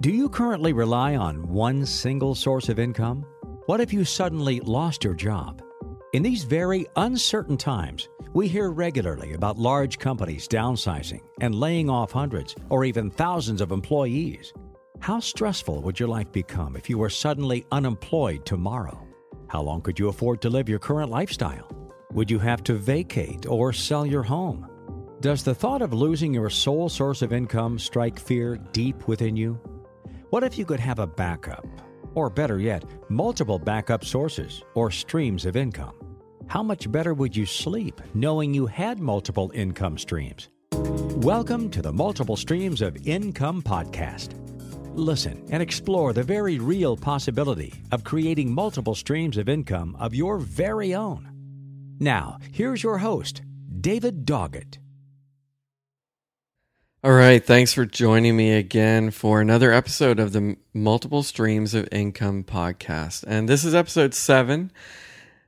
Do you currently rely on one single source of income? What if you suddenly lost your job? In these very uncertain times, we hear regularly about large companies downsizing and laying off hundreds or even thousands of employees. How stressful would your life become if you were suddenly unemployed tomorrow? How long could you afford to live your current lifestyle? Would you have to vacate or sell your home? Does the thought of losing your sole source of income strike fear deep within you? What if you could have a backup? Or better yet, multiple backup sources or streams of income? How much better would you sleep knowing you had multiple income streams? Welcome to the Multiple Streams of Income podcast. Listen and explore the very real possibility of creating multiple streams of income of your very own. Now, here's your host, David Doggett. All right. Thanks for joining me again for another episode of the Multiple Streams of Income podcast. And this is episode seven.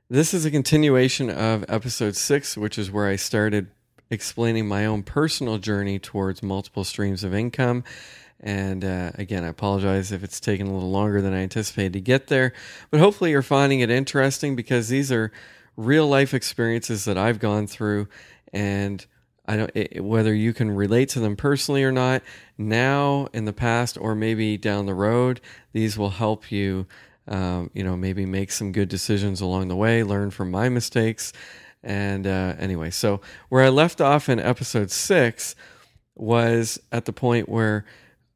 This is a continuation of episode six, which is where I started explaining my own personal journey towards multiple streams of income. And uh, again, I apologize if it's taken a little longer than I anticipated to get there, but hopefully you're finding it interesting because these are real life experiences that I've gone through and I don't it, whether you can relate to them personally or not. Now, in the past, or maybe down the road, these will help you. Um, you know, maybe make some good decisions along the way. Learn from my mistakes. And uh, anyway, so where I left off in episode six was at the point where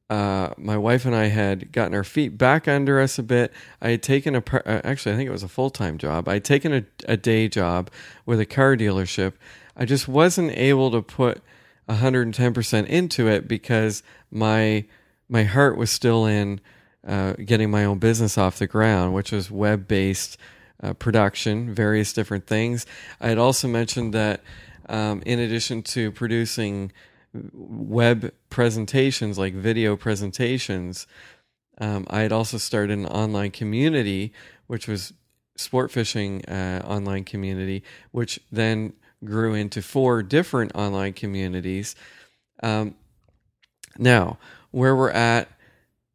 uh, my wife and I had gotten our feet back under us a bit. I had taken a, uh, actually, I think it was a full time job. I had taken a, a day job with a car dealership I just wasn't able to put 110% into it because my my heart was still in uh, getting my own business off the ground, which was web based uh, production, various different things. I had also mentioned that um, in addition to producing web presentations like video presentations, um, I had also started an online community, which was sport fishing uh, online community, which then grew into four different online communities. Um, now, where we're at,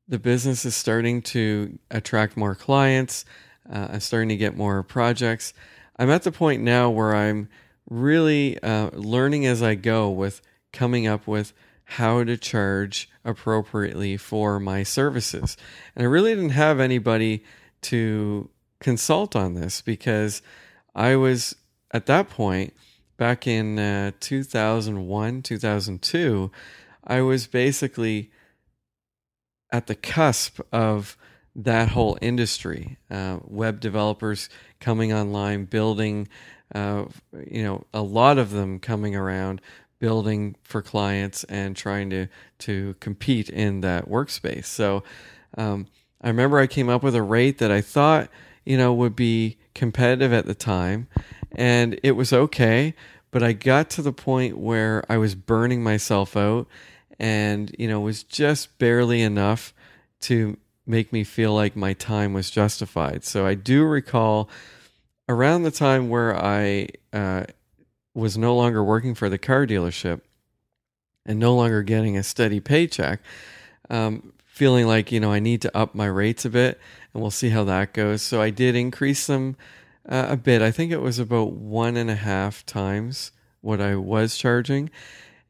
the business is starting to attract more clients. Uh, I'm starting to get more projects. I'm at the point now where I'm really uh, learning as I go with coming up with how to charge appropriately for my services. And I really didn't have anybody to consult on this because I was at that point back in uh, 2001, 2002, I was basically at the cusp of that whole industry. Uh, web developers coming online, building, uh, you know, a lot of them coming around, building for clients and trying to to compete in that workspace. So um, I remember I came up with a rate that I thought, you know, would be competitive at the time, and it was okay. But I got to the point where I was burning myself out, and you know, was just barely enough to make me feel like my time was justified. So I do recall around the time where I uh, was no longer working for the car dealership and no longer getting a steady paycheck, um, feeling like you know I need to up my rates a bit, and we'll see how that goes. So I did increase them uh, a bit. I think it was about one and a half times what I was charging.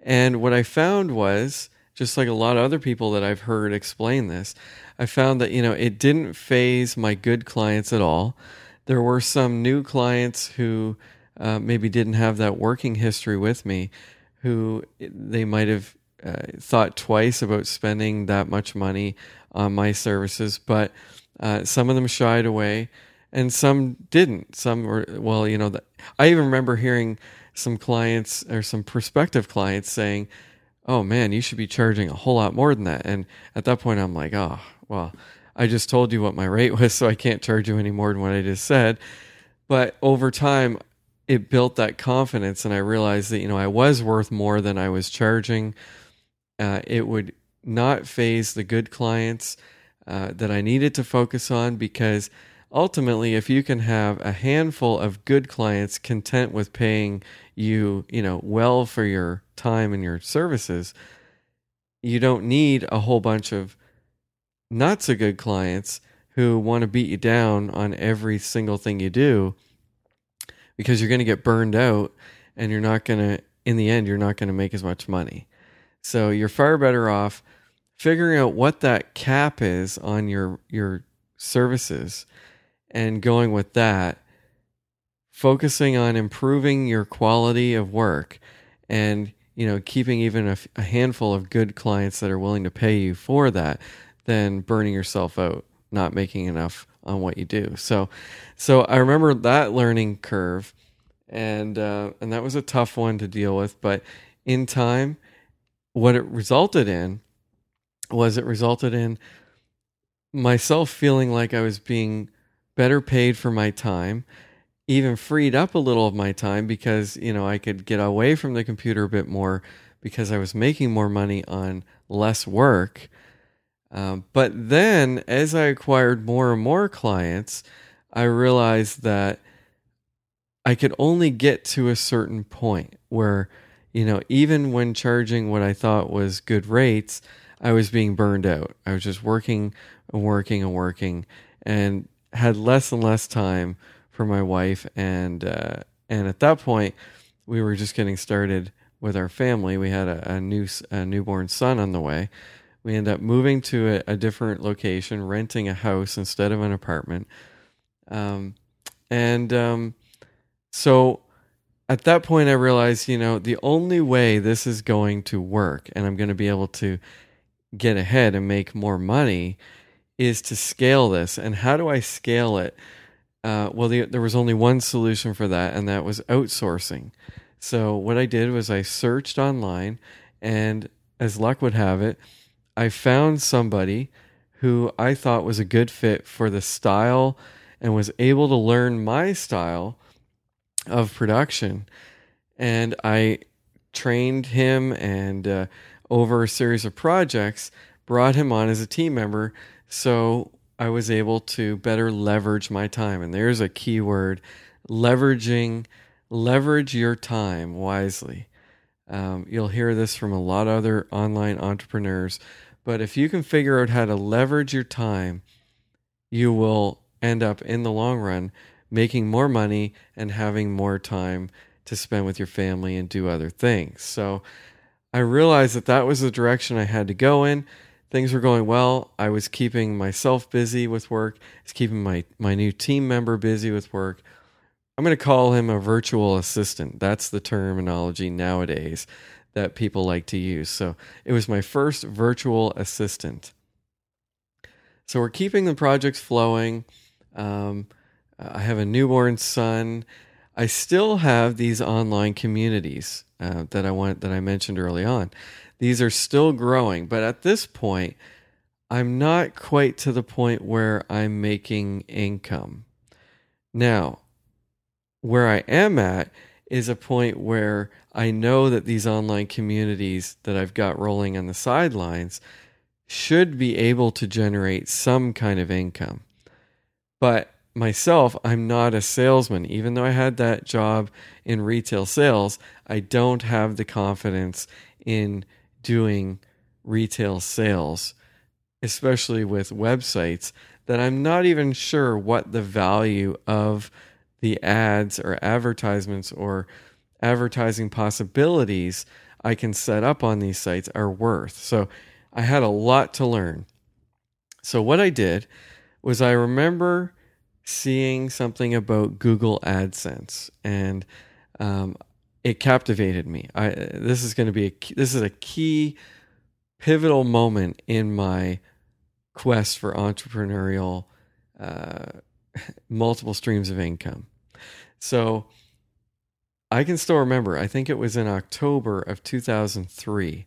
And what I found was, just like a lot of other people that I've heard explain this, I found that, you know, it didn't phase my good clients at all. There were some new clients who uh, maybe didn't have that working history with me, who they might have uh, thought twice about spending that much money on my services, but uh, some of them shied away and some didn't. Some were well, you know. The, I even remember hearing some clients or some prospective clients saying, "Oh man, you should be charging a whole lot more than that." And at that point, I'm like, "Oh, well, I just told you what my rate was, so I can't charge you any more than what I just said." But over time, it built that confidence, and I realized that you know I was worth more than I was charging. Uh, it would not phase the good clients uh, that I needed to focus on because ultimately, if you can have a handful of good clients content with paying you, you know, well for your time and your services, you don't need a whole bunch of not so good clients who want to beat you down on every single thing you do because you're going to get burned out and you're not going to in the end you're not going to make as much money. So you're far better off figuring out what that cap is on your your services and going with that focusing on improving your quality of work and you know keeping even a, a, handful of good clients that are willing to pay you for that than burning yourself out not making enough on what you do. So so i remember that learning curve and uh, and that was a tough one to deal with but in time what it resulted in was it resulted in myself feeling like i was being better paid for my time, even freed up a little of my time because, you know, I could get away from the computer a bit more because I was making more money on less work. Um, but then as I acquired more and more clients, I realized that I could only get to a certain point where, you know, even when charging what I thought was good rates, I was being burned out. I was just working and working and working. And had less and less time for my wife, and uh, and at that point, we were just getting started with our family. We had a, a new a newborn son on the way. We ended up moving to a, a different location, renting a house instead of an apartment, um, and um, so at that point, I realized, you know, the only way this is going to work, and I'm going to be able to get ahead and make more money is to scale this. And how do I scale it? Uh, well, the, there was only one solution for that, and that was outsourcing. So, what I did was I searched online, and as luck would have it, I found somebody who I thought was a good fit for the style and was able to learn my style of production. And I trained him and uh, over a series of projects, brought him on as a team member so I was able to better leverage my time. And there's a key word leveraging, leverage your time wisely. Um, you'll hear this from a lot of other online entrepreneurs. But if you can figure out how to leverage your time, you will end up in the long run making more money and having more time to spend with your family and do other things. So I realized that that was the direction I had to go in things were going well. I was keeping myself busy with work. I was keeping my, my new team member busy with work. I'm going to call him a virtual assistant. That's the terminology nowadays that people like to use. So it was my first virtual assistant. So we're keeping the projects flowing. Um, I have a newborn son. I still have these online communities uh, that I want that I mentioned early on. These are still growing, but at this point, I'm not quite to the point where I'm making income. Now, where I am at is a point where I know that these online communities that I've got rolling on the sidelines should be able to generate some kind of income. But myself, I'm not a salesman. Even though I had that job in retail sales, I don't have the confidence in doing retail sales, especially with websites, that I'm not even sure what the value of the ads or advertisements or advertising possibilities I can set up on these sites are worth. So I had a lot to learn. So what I did was I remember seeing something about Google AdSense and um, it captivated me. I this is going to be a this is a key pivotal moment in my quest for entrepreneurial uh, multiple streams of income. So I can still remember. I think it was in October of 2003.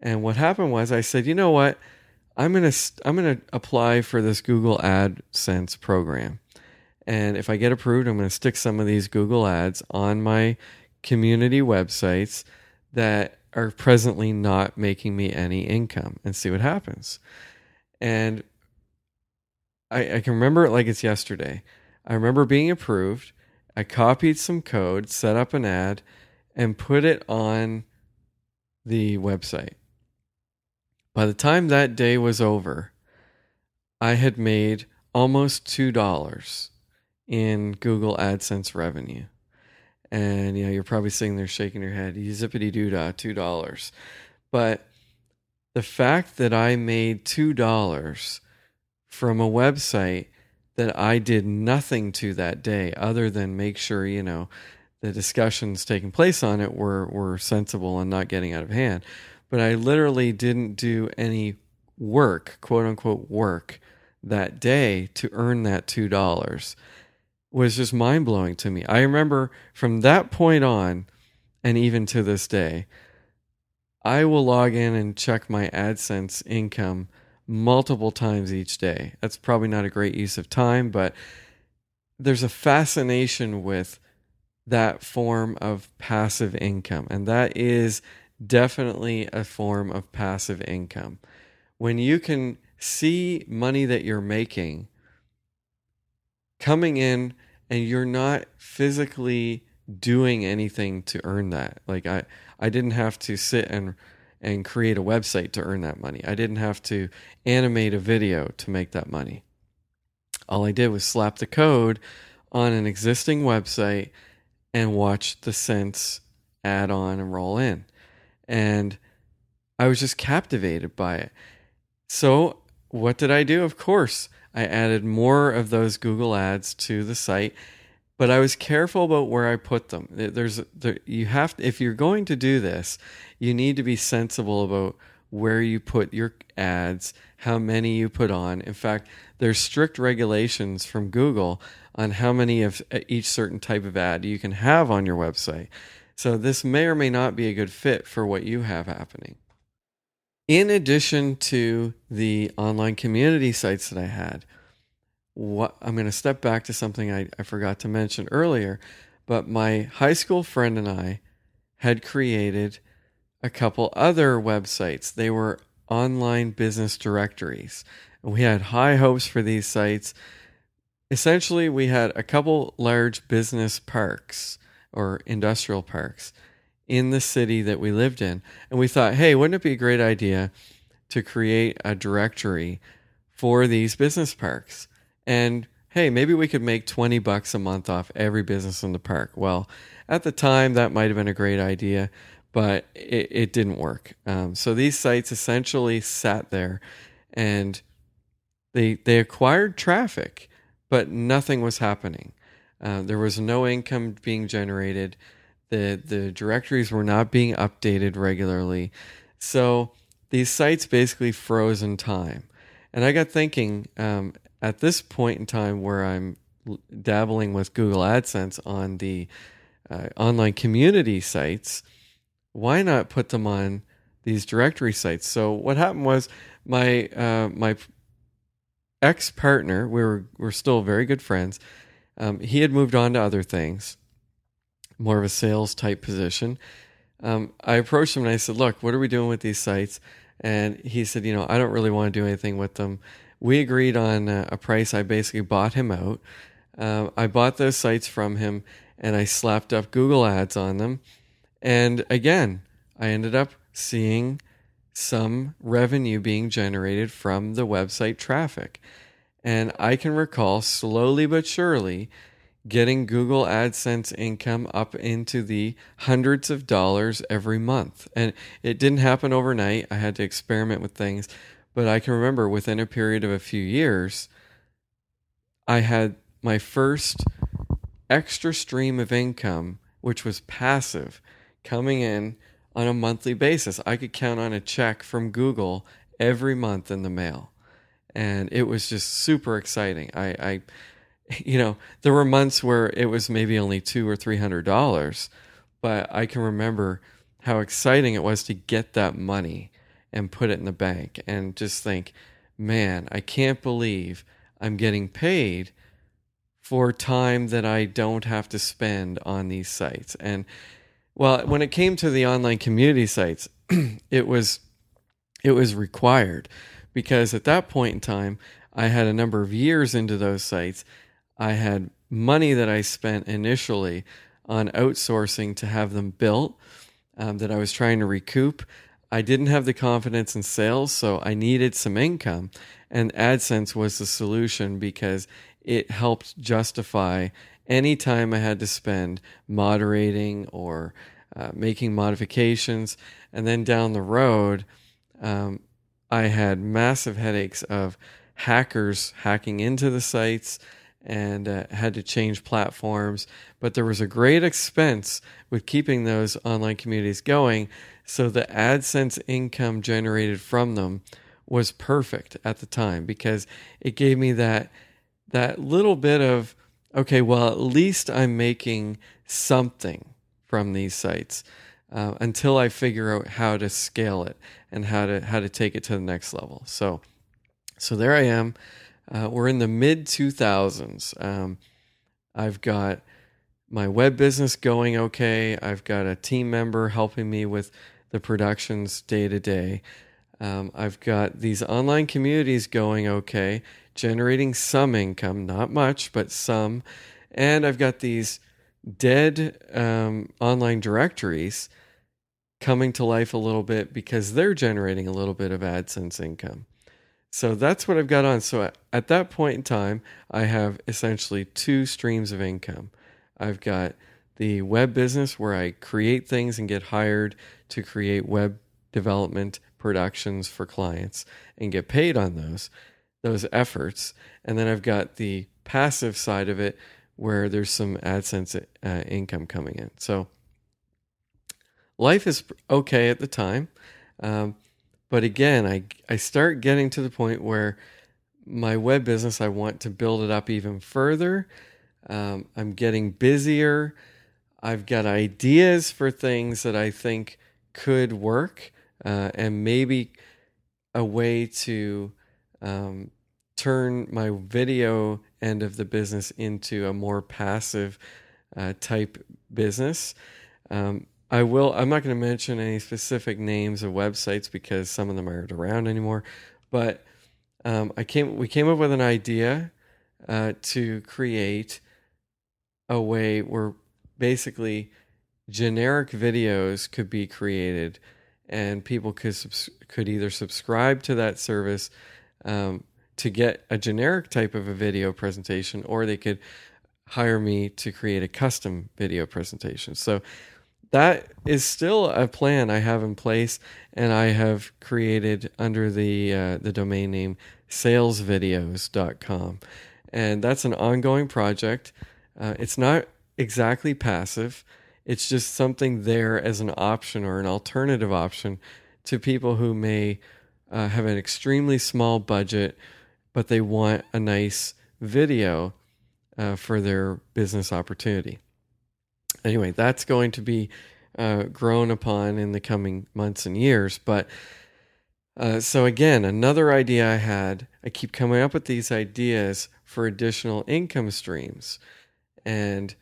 And what happened was I said, "You know what? I'm going to I'm going to apply for this Google AdSense program. And if I get approved, I'm going to stick some of these Google ads on my community websites that are presently not making me any income and see what happens. And I, I can remember it like it's yesterday. I remember being approved. I copied some code, set up an ad, and put it on the website. By the time that day was over, I had made almost $2 in Google AdSense revenue. And you know, you're probably sitting there shaking your head, zippity doo dah, $2. But the fact that I made $2 from a website that I did nothing to that day other than make sure, you know, the discussions taking place on it were, were sensible and not getting out of hand. But I literally didn't do any work, quote unquote work, that day to earn that $2 was just mind blowing to me. I remember from that point on, and even to this day, I will log in and check my AdSense income multiple times each day. That's probably not a great use of time, but there's a fascination with that form of passive income. And that is definitely a form of passive income. When you can see money that you're making coming in and you're not physically doing anything to earn that. Like I I didn't have to sit and and create a website to earn that money. I didn't have to animate a video to make that money. All I did was slap the code on an existing website and watch the cents add on and roll in. And I was just captivated by it. So, what did I do? Of course, I added more of those Google ads to the site, but I was careful about where I put them. There's there, you have if you're going to do this, you need to be sensible about where you put your ads, how many you put on. In fact, there's strict regulations from Google on how many of uh, each certain type of ad you can have on your website. So this may or may not be a good fit for what you have happening in addition to the online community sites that I had, what I'm going to step back to something I, I forgot to mention earlier, but my high school friend and I had created a couple other websites. They were online business directories. and We had high hopes for these sites. Essentially, we had a couple large business parks or industrial parks in the city that we lived in. And we thought, hey, wouldn't it be a great idea to create a directory for these business parks? And hey, maybe we could make 20 bucks a month off every business in the park. Well, at the time, that might have been a great idea, but it, it didn't work. Um, so these sites essentially sat there and they, they acquired traffic, but nothing was happening. Uh, there was no income being generated the the directories were not being updated regularly. So these sites basically froze in time. And I got thinking um, at this point in time where I'm dabbling with Google AdSense on the uh, online community sites, why not put them on these directory sites? So what happened was my uh, my ex partner, we were we're still very good friends. Um, he had moved on to other things, more of a sales type position. Um, I approached him and I said, "Look, what are we doing with these sites?" And he said, "You know, I don't really want to do anything with them." We agreed on uh, a price. I basically bought him out. Uh, I bought those sites from him and I slapped up Google ads on them. And again, I ended up seeing some revenue being generated from the website traffic. And I can recall slowly but surely getting Google AdSense income up into the hundreds of dollars every month. And it didn't happen overnight. I had to experiment with things. But I can remember within a period of a few years, I had my first extra stream of income, which was passive, coming in on a monthly basis. I could count on a check from Google every month in the mail. And it was just super exciting. I, I you know, there were months where it was maybe only two or three hundred dollars, but I can remember how exciting it was to get that money and put it in the bank and just think, man, I can't believe I'm getting paid for time that I don't have to spend on these sites. And well, when it came to the online community sites, it was it was required because at that point in time I had a number of years into those sites. I had money that I spent initially on outsourcing to have them built um, that I was trying to recoup. I didn't have the confidence in sales, so I needed some income. And AdSense was the solution because it helped justify any time I had to spend moderating or uh, making modifications. And then down the road, um, I had massive headaches of hackers hacking into the sites and uh, had to change platforms. But there was a great expense with keeping those online communities going. So the AdSense income generated from them was perfect at the time because it gave me that that little bit of okay, well at least I'm making something from these sites uh, until I figure out how to scale it and how to how to take it to the next level. So so there I am. Uh, we're in the mid 2000s. Um, I've got my web business going okay. I've got a team member helping me with the productions day to day. Um, I've got these online communities going okay, generating some income, not much, but some. And I've got these dead um, online directories coming to life a little bit because they're generating a little bit of AdSense income. So that's what I've got on. So at that point in time, I have essentially two streams of income. I've got the web business where I create things and get hired to create web development productions for clients and get paid on those those efforts. And then I've got the passive side of it where there's some AdSense uh, income coming in. So life is okay at the time. Um, but again, I I start getting to the point where my web business I want to build it up even further. Um, I'm getting busier. I've got ideas for things that I think could work, uh, and maybe a way to um, turn my video end of the business into a more passive uh, type business. Um, I will. I'm not going to mention any specific names of websites because some of them aren't around anymore. But um, I came. We came up with an idea uh, to create a way where basically generic videos could be created, and people could subs- could either subscribe to that service um, to get a generic type of a video presentation, or they could hire me to create a custom video presentation. So that is still a plan I have in place, and I have created under the uh, the domain name salesvideos.com, and that's an ongoing project. Uh, it's not exactly passive; it's just something there as an option or an alternative option to people who may uh, have an extremely small budget, but they want a nice video uh, for their business opportunity anyway, that's going to be uh, grown upon in the coming months and years. But uh, so, again, another idea I had, I keep coming up with these ideas for additional income streams. And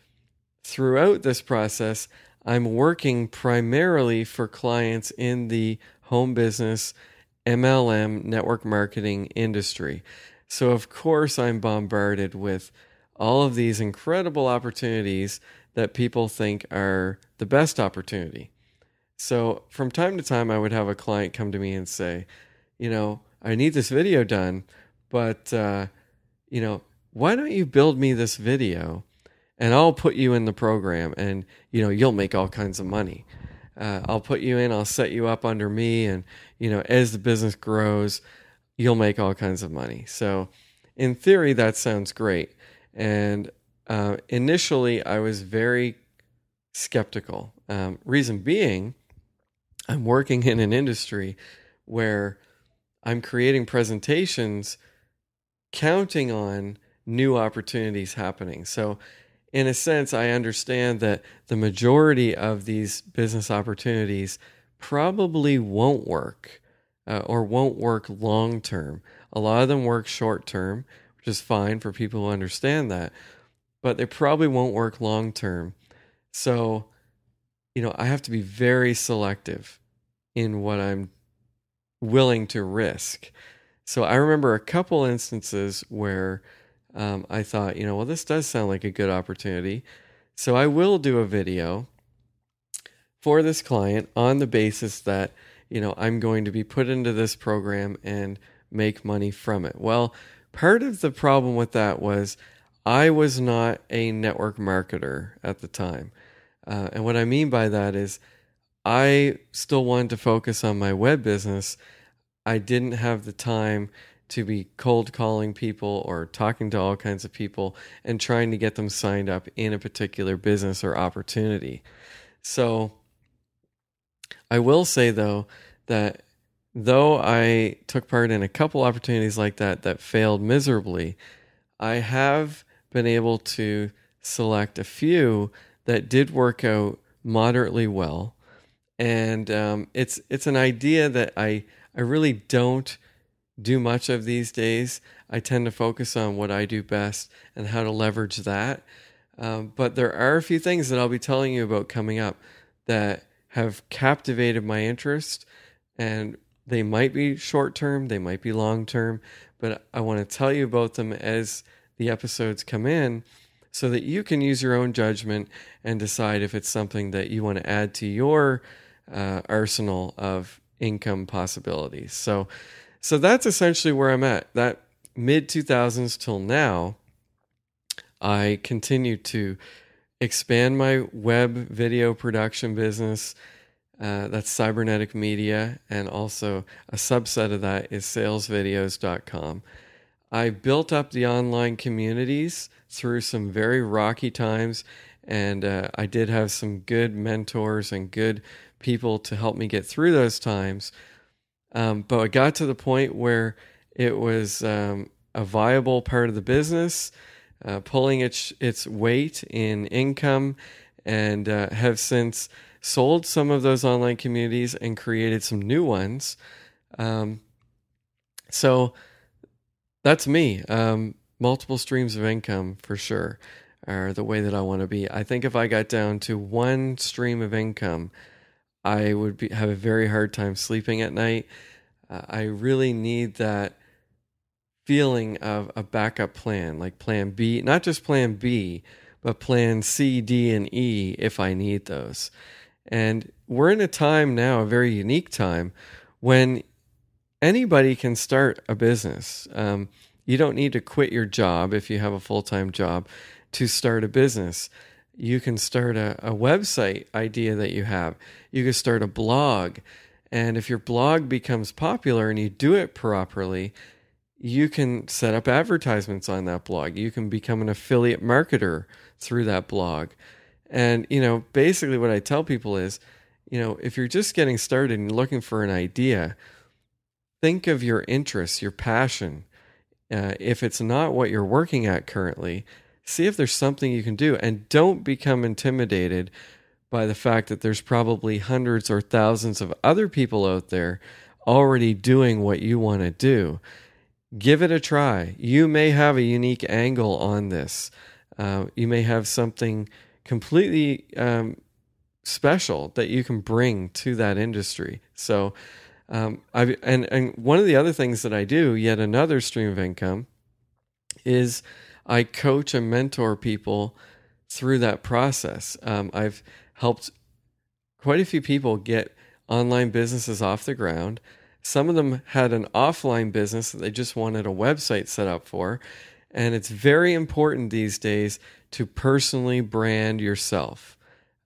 throughout this process, I'm working primarily for clients in the home business, MLM, network marketing industry. So, of course, I'm bombarded with all of these incredible opportunities that people think are the best opportunity. So from time to time, I would have a client come to me and say, you know, I need this video done, but, uh, you know, why don't you build me this video and I'll put you in the program and, you know, you'll make all kinds of money. Uh, I'll put you in, I'll set you up under me. And, you know, as the business grows, you'll make all kinds of money. So in theory, that sounds great. And uh, initially I was very skeptical. Um, reason being, I'm working in an industry where I'm creating presentations counting on new opportunities happening. So, in a sense, I understand that the majority of these business opportunities probably won't work uh, or won't work long term. A lot of them work short term, which is fine for people who understand that but they probably won't work long term. So, you know, I have to be very selective in what I'm willing to risk. So I remember a couple instances where um, I thought, you know, well, this does sound like a good opportunity. So I will do a video for this client on the basis that, you know, I'm going to be put into this program and make money from it. Well, part of the problem with that was I was not a network marketer at the time. Uh, and what I mean by that is I still wanted to focus on my web business. I didn't have the time to be cold calling people or talking to all kinds of people and trying to get them signed up in a particular business or opportunity. So I will say though that though I took part in a couple opportunities like that that failed miserably, I have been able to select a few that did work out moderately well. And um, it's it's an idea that I I really don't do much of these days. I tend to focus on what I do best and how to leverage that. Um, but there are a few things that I'll be telling you about coming up that have captivated my interest, and they might be short term, they might be long term, but I want to tell you about them as the episodes come in so that you can use your own judgment and decide if it's something that you want to add to your uh, arsenal of income possibilities. So, so that's essentially where I'm at. That mid 2000s till now, I continue to expand my web video production business. Uh, that's cybernetic media, and also a subset of that is salesvideos.com. I built up the online communities through some very rocky times, and uh, I did have some good mentors and good people to help me get through those times. Um, but I got to the point where it was um, a viable part of the business, uh, pulling its its weight in income, and uh, have since sold some of those online communities and created some new ones. Um, so that's me. Um, multiple streams of income for sure are the way that I want to be. I think if I got down to one stream of income, I would be, have a very hard time sleeping at night. Uh, I really need that feeling of a backup plan, like plan B, not just plan B, but plan C, D, and E if I need those. And we're in a time now, a very unique time, when anybody can start a business. Um, you don't need to quit your job if you have a full time job to start a business. You can start a, a website idea that you have. You can start a blog. And if your blog becomes popular and you do it properly, you can set up advertisements on that blog. You can become an affiliate marketer through that blog. And, you know, basically what I tell people is, you know, if you're just getting started and looking for an idea, think of your interests, your passion. Uh, if it's not what you're working at currently, see if there's something you can do and don't become intimidated by the fact that there's probably hundreds or thousands of other people out there already doing what you want to do. Give it a try. You may have a unique angle on this. Uh, you may have something completely um, special that you can bring to that industry. So, um, I and and one of the other things that I do, yet another stream of income, is I coach and mentor people through that process. Um, I've helped quite a few people get online businesses off the ground. Some of them had an offline business that they just wanted a website set up for. And it's very important these days to personally brand yourself.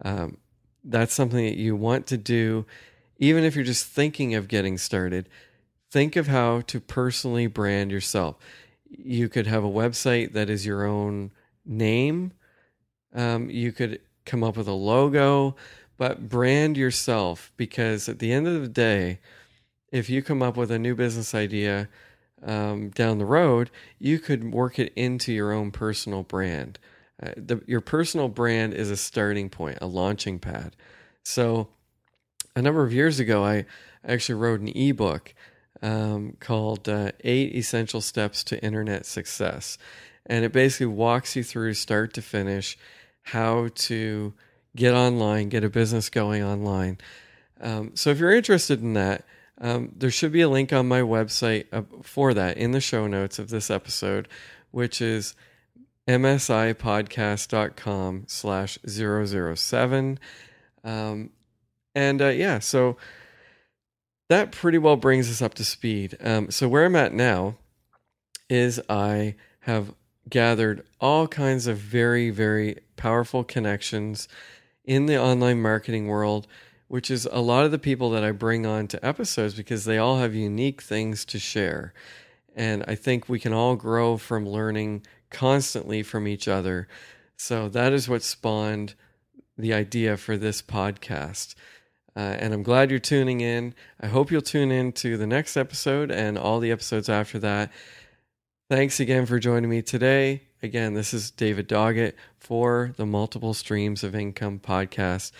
Um, that's something that you want to do even if you're just thinking of getting started, think of how to personally brand yourself. You could have a website that is your own name. Um, you could come up with a logo, but brand yourself because at the end of the day, if you come up with a new business idea um, down the road, you could work it into your own personal brand. Uh, the, your personal brand is a starting point, a launching pad. So a number of years ago, I actually wrote an ebook um, called uh, Eight Essential Steps to Internet Success. And it basically walks you through start to finish how to get online, get a business going online. Um, so if you're interested in that, Um, there should be a link on my website uh, for that in the show notes of this episode, which is msipodcast.com slash 007. Um, and uh, yeah, so that pretty well brings us up to speed. Um, so where I'm at now is I have gathered all kinds of very, very powerful connections in the online marketing world, which is a lot of the people that I bring on to episodes because they all have unique things to share. And I think we can all grow from learning constantly from each other. So that is what spawned the idea for this podcast. Uh, and I'm glad you're tuning in. I hope you'll tune in to the next episode and all the episodes after that. Thanks again for joining me today. Again, this is David Doggett for the Multiple Streams of Income podcast.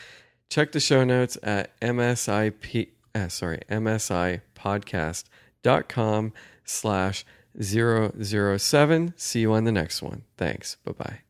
Check the show notes at msip uh, sorry msipodcast.com slash 007. See you on the next one. Thanks. Bye bye.